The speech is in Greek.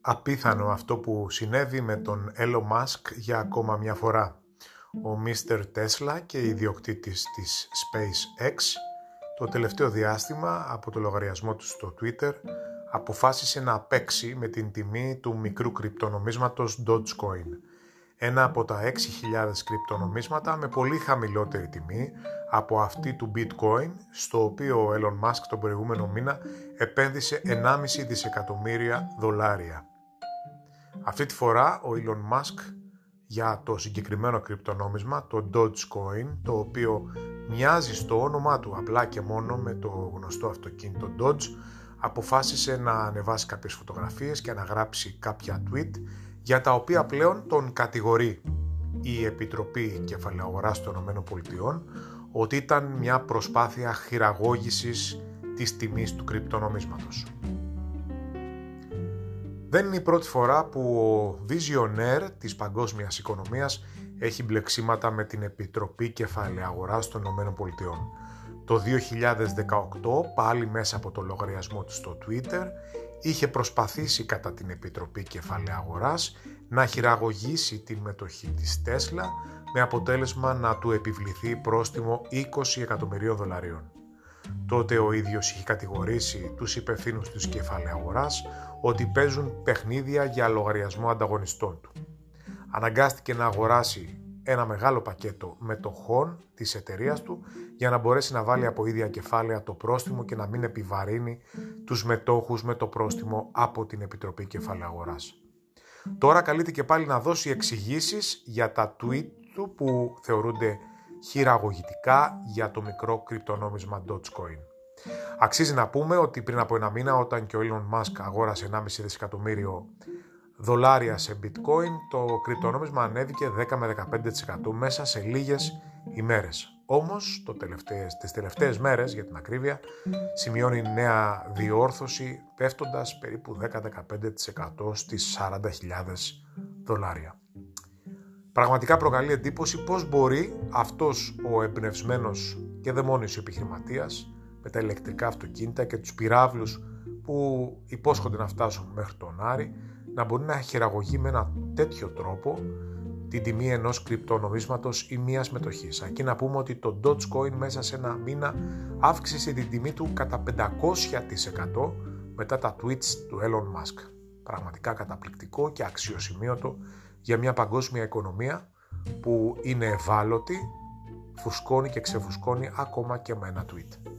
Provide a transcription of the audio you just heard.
απίθανο αυτό που συνέβη με τον Elon Musk για ακόμα μια φορά. Ο Mr. Tesla και ιδιοκτήτης της SpaceX το τελευταίο διάστημα από το λογαριασμό τους στο Twitter αποφάσισε να παίξει με την τιμή του μικρού κρυπτονομίσματος Dogecoin, ένα από τα 6.000 κρυπτονομίσματα με πολύ χαμηλότερη τιμή από αυτή του Bitcoin, στο οποίο ο Elon Musk τον προηγούμενο μήνα επένδυσε 1,5 δισεκατομμύρια δολάρια. Αυτή τη φορά ο Elon Musk για το συγκεκριμένο κρυπτονόμισμα, το Dogecoin, το οποίο μοιάζει στο όνομά του απλά και μόνο με το γνωστό αυτοκίνητο Dodge, αποφάσισε να ανεβάσει κάποιες φωτογραφίες και να γράψει κάποια tweet για τα οποία πλέον τον κατηγορεί η Επιτροπή Κεφαλαίου Αγοράς των ΗΠΑ ότι ήταν μια προσπάθεια χειραγώγησης της τιμής του κρυπτονομίσματος. Δεν είναι η πρώτη φορά που ο Visionaire της παγκόσμιας οικονομίας έχει μπλεξίματα με την Επιτροπή Κεφαλαίου Αγοράς των ΗΠΑ. Το 2018, πάλι μέσα από το λογαριασμό του στο Twitter, είχε προσπαθήσει κατά την Επιτροπή Κεφαλαίου Αγοράς να χειραγωγήσει την μετοχή της Τέσλα με αποτέλεσμα να του επιβληθεί πρόστιμο 20 εκατομμυρίων δολαρίων. Τότε ο ίδιος είχε κατηγορήσει τους υπευθύνους της κεφαλαίου αγοράς ότι παίζουν παιχνίδια για λογαριασμό ανταγωνιστών του. Αναγκάστηκε να αγοράσει ένα μεγάλο πακέτο μετοχών της εταιρείας του για να μπορέσει να βάλει από ίδια κεφάλαια το πρόστιμο και να μην επιβαρύνει τους μετόχους με το πρόστιμο από την Επιτροπή Κεφαλαίου Αγοράς. Τώρα καλείται και πάλι να δώσει εξηγήσεις για τα tweet του που θεωρούνται χειραγωγητικά για το μικρό κρυπτονόμισμα Dogecoin. Αξίζει να πούμε ότι πριν από ένα μήνα όταν και ο Elon Musk αγόρασε 1,5 δισεκατομμύριο δολάρια σε bitcoin, το κρυπτονόμισμα ανέβηκε 10 με 15% μέσα σε λίγες ημέρες. Όμως, το τελευταίες, τις τελευταίες μέρες, για την ακρίβεια, σημειώνει νέα διόρθωση πέφτοντας περίπου 10-15% στις 40.000 δολάρια. Πραγματικά προκαλεί εντύπωση πώς μπορεί αυτός ο εμπνευσμένος και δαιμόνιος επιχειρηματίας με τα ηλεκτρικά αυτοκίνητα και τους πυράβλους που υπόσχονται να φτάσουν μέχρι τον Άρη να μπορεί να χειραγωγεί με ένα τέτοιο τρόπο την τιμή ενός κρυπτονομίσματος ή μίας μετοχής. Aquí να πούμε ότι το Dogecoin μέσα σε ένα μήνα αύξησε την τιμή του κατά 500% μετά τα tweets του Elon Musk. Πραγματικά καταπληκτικό και αξιοσημείωτο για μια παγκόσμια οικονομία που είναι ευάλωτη, φουσκώνει και ξεφουσκώνει ακόμα και με ένα tweet.